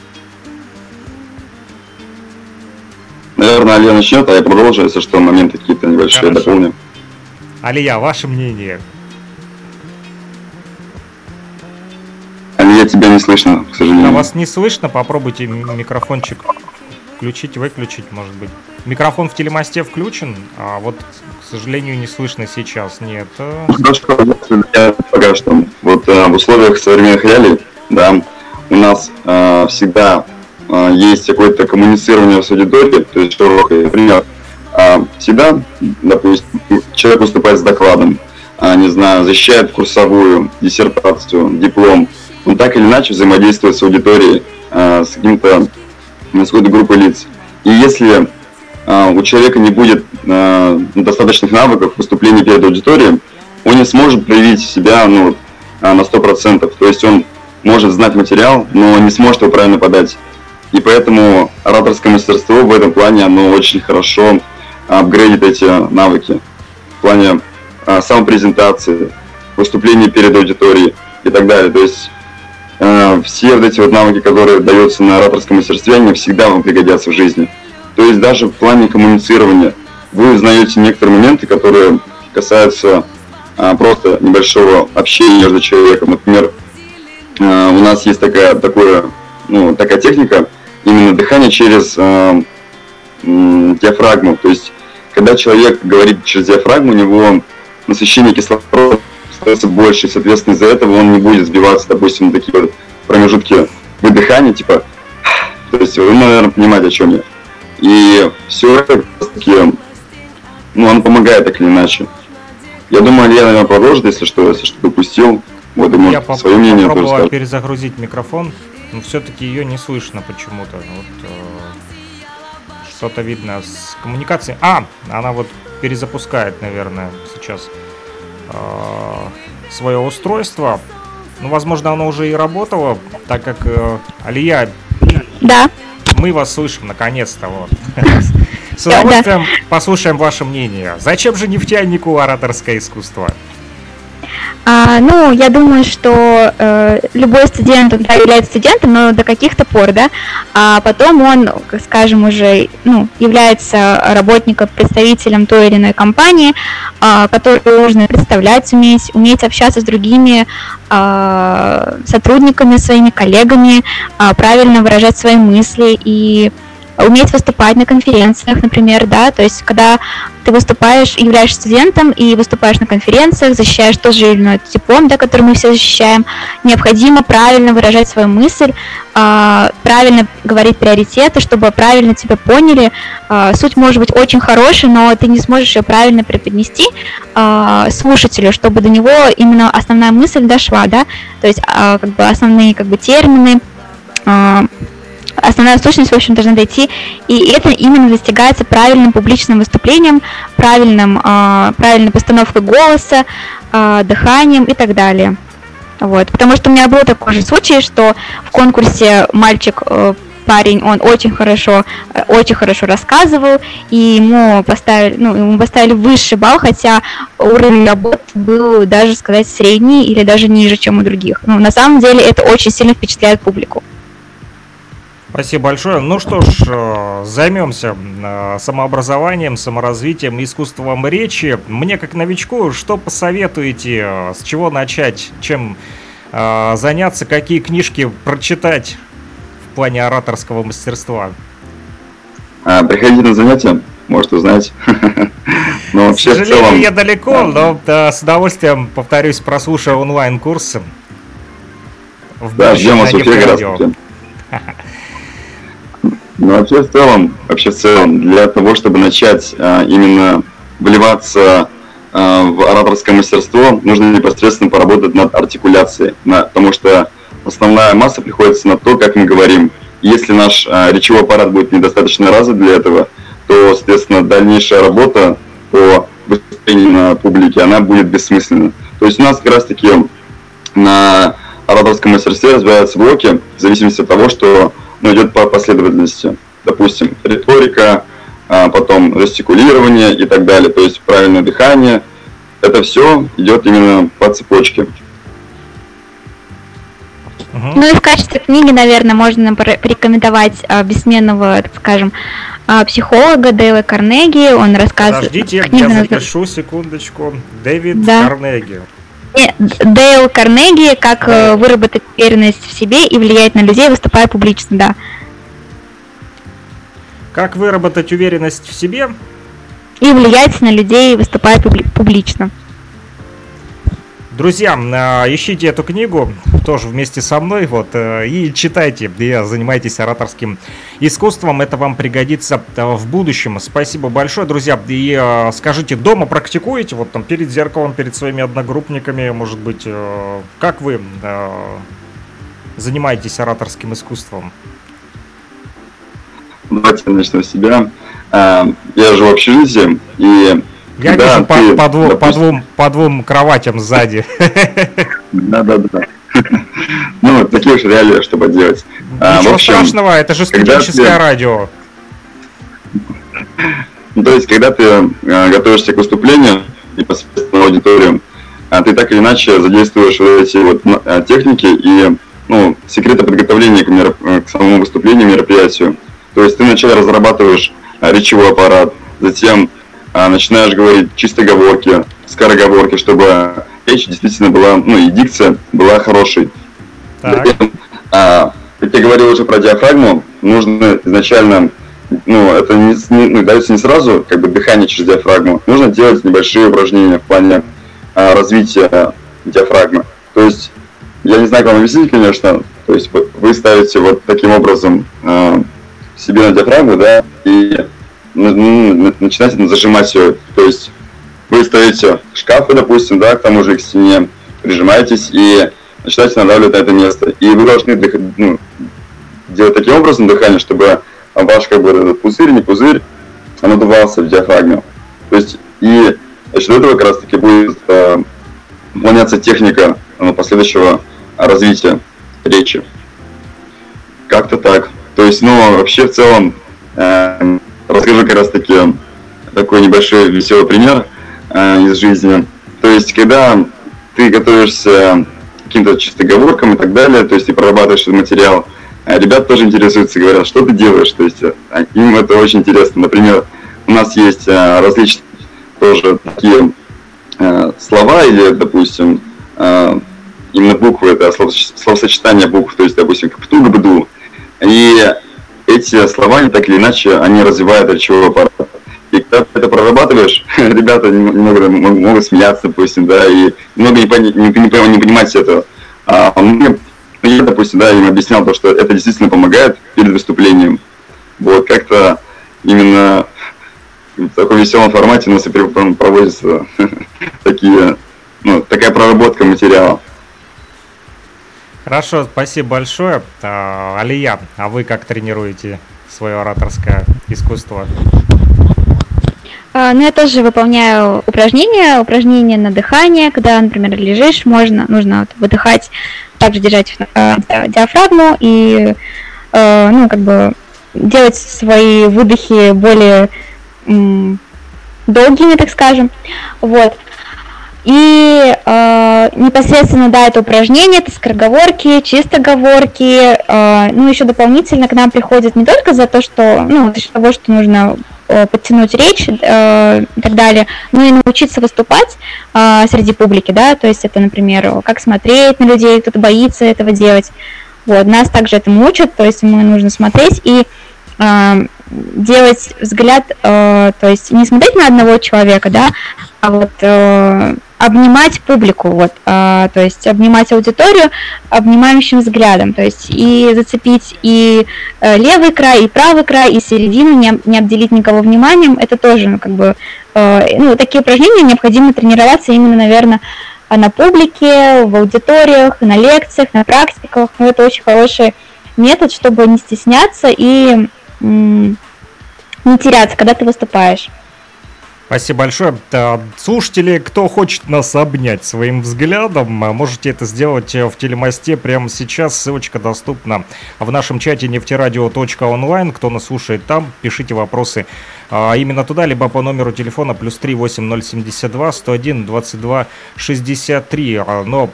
Наверное, Алия начнет, а я продолжу, если что, моменты какие-то небольшие Хорошо. дополню. Алия, ваше мнение? Я тебя не слышно, к сожалению. А вас не слышно? Попробуйте микрофончик включить, выключить, может быть. Микрофон в телемосте включен, а вот, к сожалению, не слышно сейчас. Нет. Я пока что. Вот э, в условиях современных реалий, да, у нас э, всегда э, есть какое-то коммуницирование с аудиторией, то есть широкое. Например, э, всегда, допустим, человек выступает с докладом, э, не знаю, защищает курсовую, диссертацию, диплом, он так или иначе взаимодействует с аудиторией, с каким-то с какой-то группой лиц. И если у человека не будет э, достаточных навыков выступления перед аудиторией, он не сможет проявить себя ну, на 100%. То есть он может знать материал, но не сможет его правильно подать. И поэтому ораторское мастерство в этом плане, оно очень хорошо апгрейдит эти навыки. В плане самопрезентации, выступления перед аудиторией и так далее. То есть Э, все вот эти вот навыки, которые даются на ораторском мастерстве, они всегда вам пригодятся в жизни. То есть даже в плане коммуницирования вы узнаете некоторые моменты, которые касаются а, просто небольшого общения между человеком. Например, а, у нас есть такая, такое, ну, такая техника, именно дыхание через а, диафрагму. То есть, когда человек говорит через диафрагму, у него насыщение кислорода становится больше, и, соответственно, из-за этого он не будет сбиваться, допустим, на такие вот промежутки выдыхания, типа, то есть вы, наверное, понимаете, о чем я. И все это таки, ну, он помогает так или иначе. Я думаю, я, наверное, продолжит, если что, если что допустил. Вот, и я свое мнение попробовал перезагрузить микрофон, но все-таки ее не слышно почему-то. Вот, э, что-то видно с коммуникацией. А, она вот перезапускает, наверное, сейчас. Э, свое устройство. Ну, возможно, оно уже и работало, так как э, Алия... Да. Мы вас слышим, наконец-то, вот. С удовольствием послушаем ваше мнение. Зачем же нефтянику ораторское искусство? А, ну, я думаю, что э, любой студент, он да, является студентом, но до каких-то пор, да, а потом он, скажем, уже ну, является работником, представителем той или иной компании, э, которую нужно представлять, уметь, уметь общаться с другими э, сотрудниками, своими коллегами, э, правильно выражать свои мысли и уметь выступать на конференциях, например, да, то есть когда ты выступаешь, являешься студентом и выступаешь на конференциях, защищаешь тот же или иной диплом, да, который мы все защищаем, необходимо правильно выражать свою мысль, э, правильно говорить приоритеты, чтобы правильно тебя поняли. Э, суть может быть очень хорошей, но ты не сможешь ее правильно преподнести э, слушателю, чтобы до него именно основная мысль дошла, да, то есть как бы основные как бы термины, основная сущность, в общем, должна дойти, и это именно достигается правильным публичным выступлением, правильным, э, правильной постановкой голоса, э, дыханием и так далее. Вот, потому что у меня был такой же случай, что в конкурсе мальчик э, парень, он очень хорошо, э, очень хорошо рассказывал, и ему поставили, ну, ему поставили высший балл, хотя уровень работы был даже сказать средний или даже ниже, чем у других. Ну, на самом деле это очень сильно впечатляет публику. Спасибо большое. Ну что ж, э, займемся э, самообразованием, саморазвитием, искусством речи. Мне как новичку, что посоветуете, с чего начать, чем заняться, какие книжки прочитать? в плане ораторского мастерства? А, приходите на занятия, может узнать. но вообще, К сожалению, целом... я далеко, но да, с удовольствием, повторюсь, прослушаю онлайн-курсы. В да, ждем вас в Ну, вообще, в целом, вообще, в целом, для того, чтобы начать а, именно вливаться а, в ораторское мастерство, нужно непосредственно поработать над артикуляцией, на, потому что основная масса приходится на то, как мы говорим. Если наш э, речевой аппарат будет недостаточно развит для этого, то, соответственно, дальнейшая работа по выступлению на публике, она будет бессмысленна. То есть у нас как раз-таки на ораторском мастерстве разбираются блоки в зависимости от того, что ну, идет по последовательности. Допустим, риторика, а потом жестикулирование и так далее, то есть правильное дыхание. Это все идет именно по цепочке. Ну и в качестве книги, наверное, можно порекомендовать а, бессменного, так скажем, а, психолога Дэйла Карнеги. Он рассказывает... Подождите, я запишу секундочку. Дэвид да. Карнеги. Дейл Карнеги, как да. выработать уверенность в себе и влиять на людей, выступая публично, да. Как выработать уверенность в себе? И влиять на людей, выступая публично. Друзья, а, ищите эту книгу тоже вместе со мной вот, э, и читайте, и занимайтесь ораторским искусством. Это вам пригодится э, в будущем. Спасибо большое, друзья. И э, скажите, дома практикуете, вот там перед зеркалом, перед своими одногруппниками, может быть, как вы занимаетесь ораторским искусством? Давайте начну с себя. Я живу в общежитии, и я да, вижу ты, по, по, двум, по, двум, по двум кроватям сзади. Да, да, да. Ну, такие уж реалии, чтобы делать. А, Ничего общем, страшного, это же студенческое ты... радио. Ну, то есть, когда ты э, готовишься к выступлению непосредственно в аудиторию, а ты так или иначе задействуешь вот эти вот э, техники и ну, секреты подготовления к, мероп... Э, к самому выступлению, мероприятию. То есть ты вначале разрабатываешь речевой аппарат, затем а, начинаешь говорить чисто говорки, скороговорки, чтобы речь действительно была, ну и дикция была хорошей. Так. а, как я говорил уже про диафрагму, нужно изначально, ну, это не, не ну, дается не сразу, как бы дыхание через диафрагму. Нужно делать небольшие упражнения в плане а, развития диафрагмы. То есть, я не знаю, как вам объяснить, конечно, то есть вы ставите вот таким образом а, себе на диафрагму, да, и начинаете зажимать ее. То есть вы ставите шкафы, допустим, да, к тому же к стене, прижимаетесь и начинаете надавливать на это место. И вы должны ну, делать таким образом дыхание, чтобы ваш как бы этот пузырь, не пузырь, он надувался в диафрагме. То есть и за счет этого как раз таки будет э, техника э, последующего развития речи. Как-то так. То есть, ну, вообще в целом э, расскажу как раз таки такой небольшой веселый пример э, из жизни. То есть, когда ты готовишься к каким-то чисто оговоркам и так далее, то есть ты прорабатываешь этот материал, э, ребят тоже интересуются, говорят, что ты делаешь, то есть э, им это очень интересно. Например, у нас есть э, различные тоже такие э, слова или, допустим, э, именно буквы, это словосочетание букв, то есть, допустим, ктугбду. И эти слова, не так или иначе, они развивают речевой аппарат. И когда ты это прорабатываешь, ребята немного могут смеяться, допустим, да, и много не, пони, не, не, не понимать этого. А мне, я, допустим, да, им объяснял то, что это действительно помогает перед выступлением. Вот, как-то именно в таком веселом формате у нас и проводятся такие, ну, такая проработка материала. Хорошо, спасибо большое. А, Алия, а вы как тренируете свое ораторское искусство? А, ну, я тоже выполняю упражнения, упражнения на дыхание, когда, например, лежишь, можно, нужно вот выдыхать, также держать э, диафрагму и, э, ну, как бы делать свои выдохи более м, долгими, так скажем, вот. И э, непосредственно, да, это упражнение, это скороговорки, чистоговорки, э, ну, еще дополнительно к нам приходят не только за то, что, ну, за того, что нужно э, подтянуть речь э, и так далее, но и научиться выступать э, среди публики, да, то есть это, например, как смотреть на людей, кто-то боится этого делать, вот, нас также этому учат, то есть мы нужно смотреть и э, делать взгляд, э, то есть не смотреть на одного человека, да, а вот э, обнимать публику, вот, а, то есть обнимать аудиторию обнимающим взглядом, то есть и зацепить и э, левый край, и правый край, и середину, не, не обделить никого вниманием, это тоже, ну, как бы, э, ну, такие упражнения необходимо тренироваться именно, наверное, на публике, в аудиториях, на лекциях, на практиках, ну, это очень хороший метод, чтобы не стесняться и м- не теряться, когда ты выступаешь. Спасибо большое. Слушатели, кто хочет нас обнять своим взглядом, а можете это сделать э, в телемосте прямо сейчас. Ссылочка доступна в нашем чате нефтерадио.онлайн. Кто нас слушает там, пишите вопросы именно туда, либо по номеру телефона плюс 3 8072 101 22 63. Но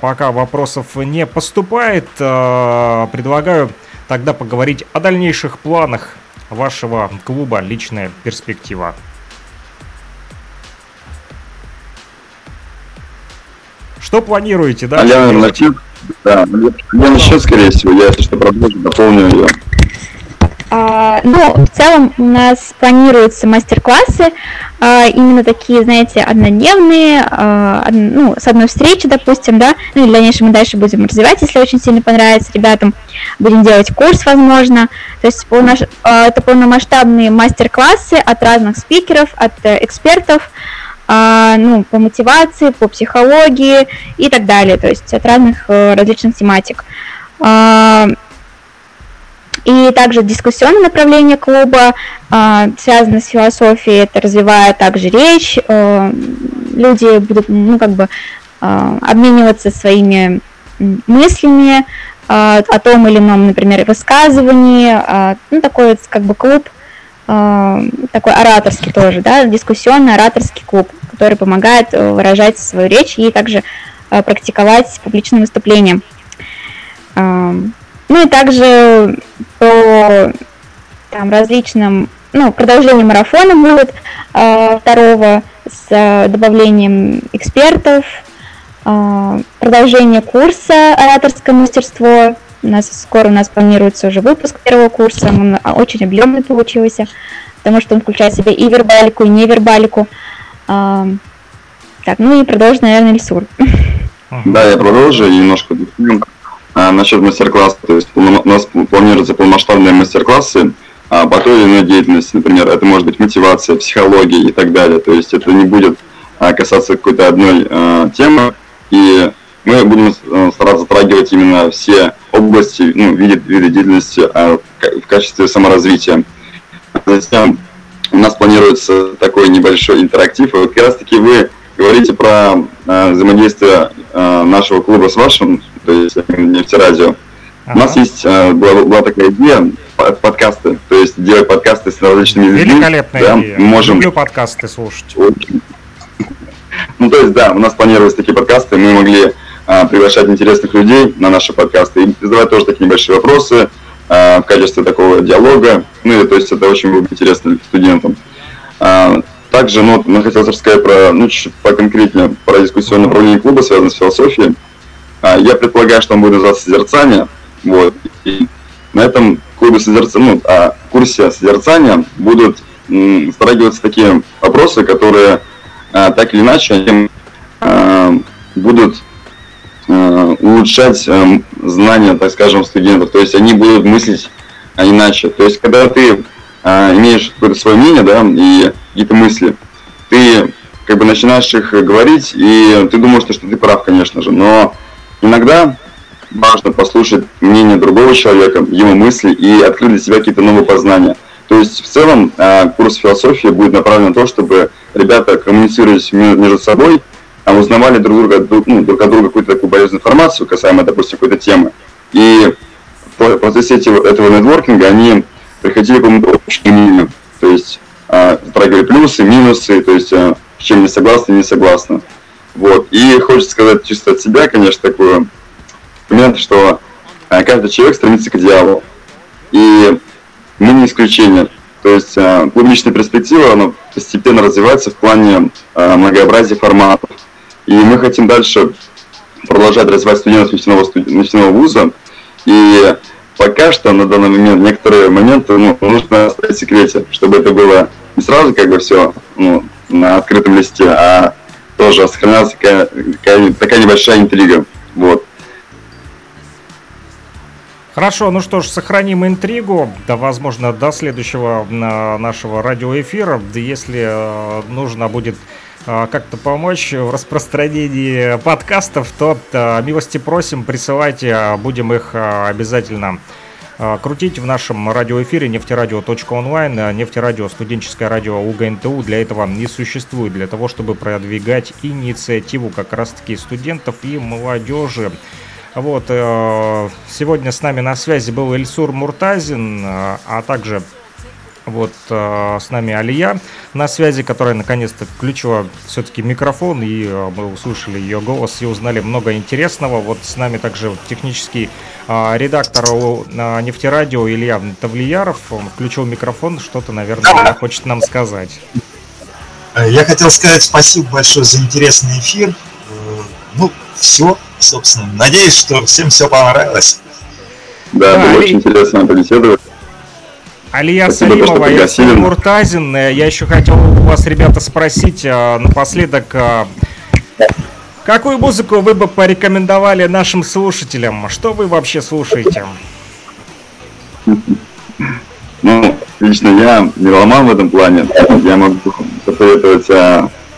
пока вопросов не поступает, предлагаю тогда поговорить о дальнейших планах вашего клуба «Личная перспектива». Что планируете, да? А я. Да, я начну, скорее всего, я, если что, продолжу, дополню ее. А, ну, в целом у нас планируются мастер-классы, а, именно такие, знаете, однодневные, а, ну, с одной встречи, допустим, да, ну и в дальнейшем мы дальше будем развивать, если очень сильно понравится ребятам, будем делать курс, возможно, то есть полнош... а, это полномасштабные мастер-классы от разных спикеров, от э, экспертов, а, ну, по мотивации, по психологии и так далее, то есть от разных э, различных тематик. А, и также дискуссионное направление клуба а, связано с философией, это развивает также речь, э, люди будут, ну, как бы обмениваться своими мыслями о том или ином, например, высказывании, ну, такой как бы клуб – Э, такой ораторский тоже, да, дискуссионный ораторский клуб, который помогает э, выражать свою речь и также э, практиковать публичные выступления. Ну и также по там, различным, ну, продолжение марафона будет второго с добавлением экспертов, продолжение курса ораторское мастерство, у нас скоро у нас планируется уже выпуск первого курса, он очень объемный получился, потому что он включает в себя и вербалику, и невербалику. А, так, ну и продолжим, наверное, Ресур. Да, я продолжу немножко а, насчет мастер-класса. То есть у нас планируются полномасштабные мастер-классы а, по той или иной деятельности. Например, это может быть мотивация, психология и так далее. То есть это не будет а, касаться какой-то одной а, темы. И мы будем э, стараться затрагивать именно все области, ну, виды, виды деятельности а, в качестве саморазвития. Затем у нас планируется такой небольшой интерактив. И вот как раз таки вы говорите про э, взаимодействие э, нашего клуба с вашим, то есть нефтерадио. Ага. У нас есть была, была такая идея подкасты, то есть делать подкасты с различными людьми. Великолепная да, идея. Можем... Люблю подкасты слушать. Ну, то есть, да, у нас планировались такие подкасты, мы могли а, приглашать интересных людей на наши подкасты и задавать тоже такие небольшие вопросы а, в качестве такого диалога. Ну, и, то есть это очень будет интересно студентам. А, также, ну, мы хотелось рассказать про, ну, чуть-чуть поконкретнее про дискуссионное направление клуба, связанное с философией. Я предполагаю, что он будет называться «Созерцание». Вот. И на этом клубе созерцания, ну, а, курсе созерцания будут м, такие вопросы, которые а, так или иначе они, а, будут улучшать э, знания, так скажем, студентов. То есть они будут мыслить иначе. То есть когда ты э, имеешь какое-то свое мнение, да, и какие-то мысли, ты как бы начинаешь их говорить, и ты думаешь, что ты прав, конечно же, но иногда важно послушать мнение другого человека, его мысли и открыть для себя какие-то новые познания. То есть в целом э, курс философии будет направлен на то, чтобы ребята коммуницировались между собой, а узнавали друг друга, ну, друг от друга какую-то такую полезную информацию касаемо, допустим, какой-то темы. И в процессе этого нетворкинга они приходили к какому-то общему. То есть э, затрагивали плюсы, минусы, то есть э, с чем не согласны, не согласны. Вот. И хочется сказать чисто от себя, конечно, такой момент, что каждый человек стремится к идеалу. И мы не исключение. То есть э, клубничная перспектива, она постепенно развивается в плане многообразия форматов. И мы хотим дальше продолжать развивать студентов нефтяного, нефтяного вуза. И пока что на данный момент некоторые моменты ну, нужно оставить в секрете, чтобы это было не сразу как бы все ну, на открытом листе, а тоже сохранялась такая, такая, небольшая интрига. Вот. Хорошо, ну что ж, сохраним интригу, да, возможно, до следующего нашего радиоэфира, да если э, нужно будет э, как-то помочь в распространении подкастов, то э, милости просим, присылайте, а будем их обязательно крутить в нашем радиоэфире нефтерадио.онлайн. Нефтерадио, студенческое радио УГНТУ для этого не существует, для того, чтобы продвигать инициативу как раз-таки студентов и молодежи. Вот, э, сегодня с нами на связи был Эльсур Муртазин, а также вот э, с нами Алия на связи, которая наконец-то включила все-таки микрофон, и мы услышали ее голос и узнали много интересного. Вот с нами также технический редактор у нефтерадио Илья Тавлияров. Он включил микрофон, что-то, наверное, хочет нам сказать. Я хотел сказать спасибо большое за интересный эфир. Ну, все, собственно. Надеюсь, что всем все понравилось. Да, да было Али... очень интересно побеседовать. Алия Салимова, Ясин Муртазин. Э, я еще хотел у вас, ребята, спросить э, напоследок, э, какую музыку вы бы порекомендовали нашим слушателям? Что вы вообще слушаете? Ну, лично я меломан в этом плане. Я могу посоветовать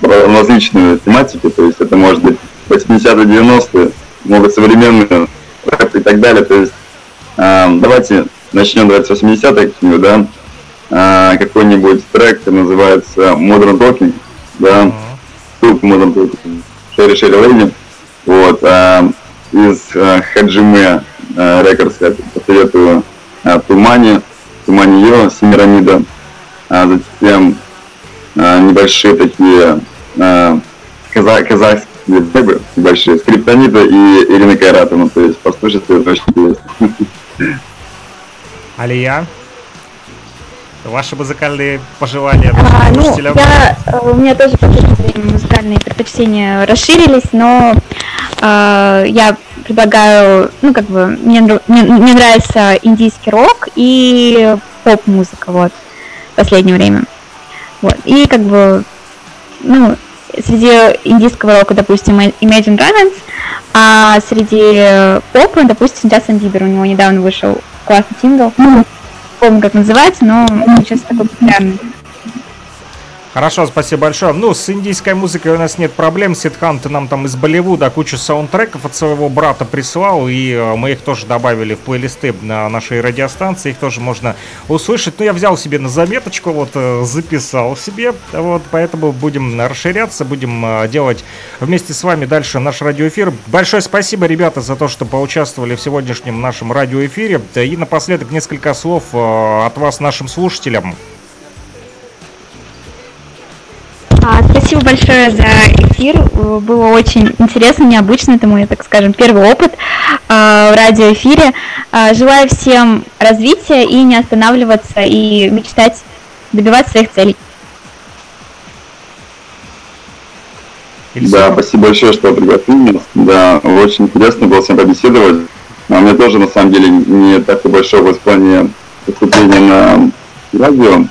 различные тематики, то есть это может быть 80-е, 90-е, много современных рэп и так далее. То есть э, давайте начнем давайте с 80-х, да, э, какой-нибудь трек называется Modern Talking, да, Тук Modern Talking, Шерри Шерри Лейни, вот, э, из э, Хаджиме э, Рекордс я посоветую э, Тумани, Тумани Йо, Семирамида, а затем э, небольшие такие э, казахские Бэбы большие, Скриптонита и Ирина Кайратова, то есть послушайте, это очень интересно. Алия? Ваши музыкальные пожелания а, ну, я, э, У меня тоже в музыкальные предпочтения расширились, но э, я предлагаю, ну, как бы, мне, мне, мне нравится индийский рок и поп-музыка, вот, в последнее время. Вот, и как бы, ну, среди индийского рока, допустим, Imagine Dragons, а среди попа, допустим, Джастин Бибер, у него недавно вышел классный сингл, помню, как называется, но сейчас такой популярный. Хорошо, спасибо большое. Ну, с индийской музыкой у нас нет проблем. Сидхан, ты нам там из Болливуда кучу саундтреков от своего брата прислал, и э, мы их тоже добавили в плейлисты на нашей радиостанции. Их тоже можно услышать. Ну, я взял себе на заметочку, вот э, записал себе. Вот, поэтому будем расширяться, будем э, делать вместе с вами дальше наш радиоэфир. Большое спасибо, ребята, за то, что поучаствовали в сегодняшнем нашем радиоэфире. И напоследок несколько слов от вас нашим слушателям. Спасибо большое за эфир. Было очень интересно, необычно. Это мой, так скажем, первый опыт а, в радиоэфире. А, желаю всем развития и не останавливаться, и мечтать, добиваться своих целей. Да, спасибо большое, что пригласили меня. Да, очень интересно было с вами побеседовать. А у меня тоже, на самом деле, не такой большой в плане выступления на радио.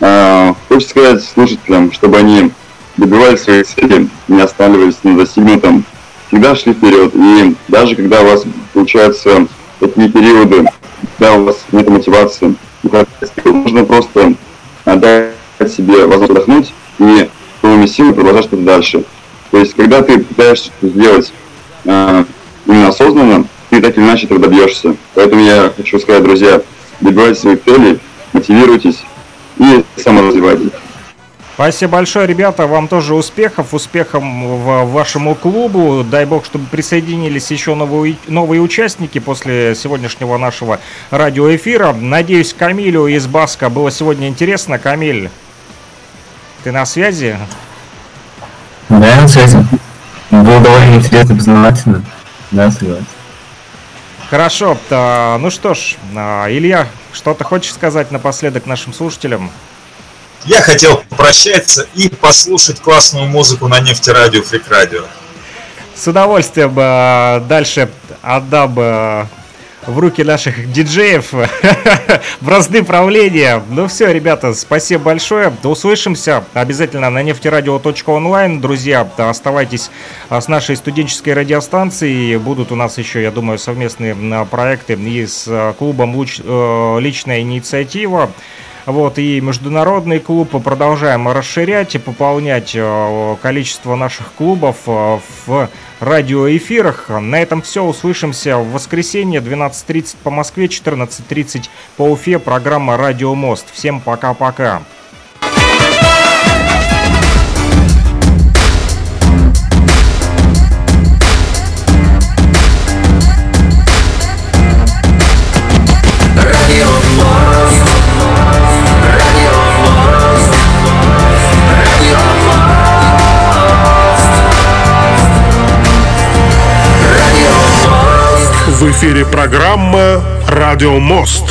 А, хочется сказать слушателям, чтобы они добивались своих целей, не останавливались на достигнутом, всегда шли вперед. И даже когда у вас получаются такие периоды, когда у вас нет мотивации, нужно просто дать себе возможность отдохнуть и новыми силами продолжать что-то дальше. То есть, когда ты пытаешься сделать э, именно осознанно, ты так или иначе этого добьешься. Поэтому я хочу сказать, друзья, добивайтесь своих целей, мотивируйтесь и саморазвивайтесь. Спасибо большое, ребята. Вам тоже успехов. Успехов в вашему клубу. Дай бог, чтобы присоединились еще новые, новые участники после сегодняшнего нашего радиоэфира. Надеюсь, Камилю из Баска было сегодня интересно. Камиль, ты на связи? Да, на связи. Было довольно интересно, познавательно. Да, согласен. Хорошо. то, Ну что ж, а, Илья, что ты хочешь сказать напоследок нашим слушателям? Я хотел попрощаться и послушать классную музыку на нефтерадио, фрик радио. С удовольствием э, дальше отдам э, в руки наших диджеев бразды правления. Ну все, ребята, спасибо большое. Услышимся обязательно на нефтерадио.онлайн. Друзья, оставайтесь с нашей студенческой радиостанцией. Будут у нас еще, я думаю, совместные проекты и с клубом э, «Личная инициатива». Вот, и международный клуб продолжаем расширять и пополнять э, количество наших клубов э, в радиоэфирах. На этом все. Услышимся в воскресенье 12.30 по Москве, 14.30 по Уфе. Программа «Радио Мост». Всем пока-пока. В эфире программа «Радио Мост».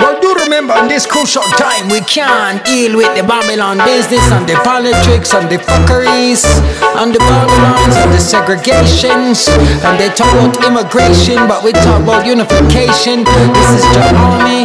Well, do remember in this crucial time we can't deal with the Babylon business and the politics and the fuckeries and the Babylons and the segregations and they talk about immigration, but we talk about unification. This is the army.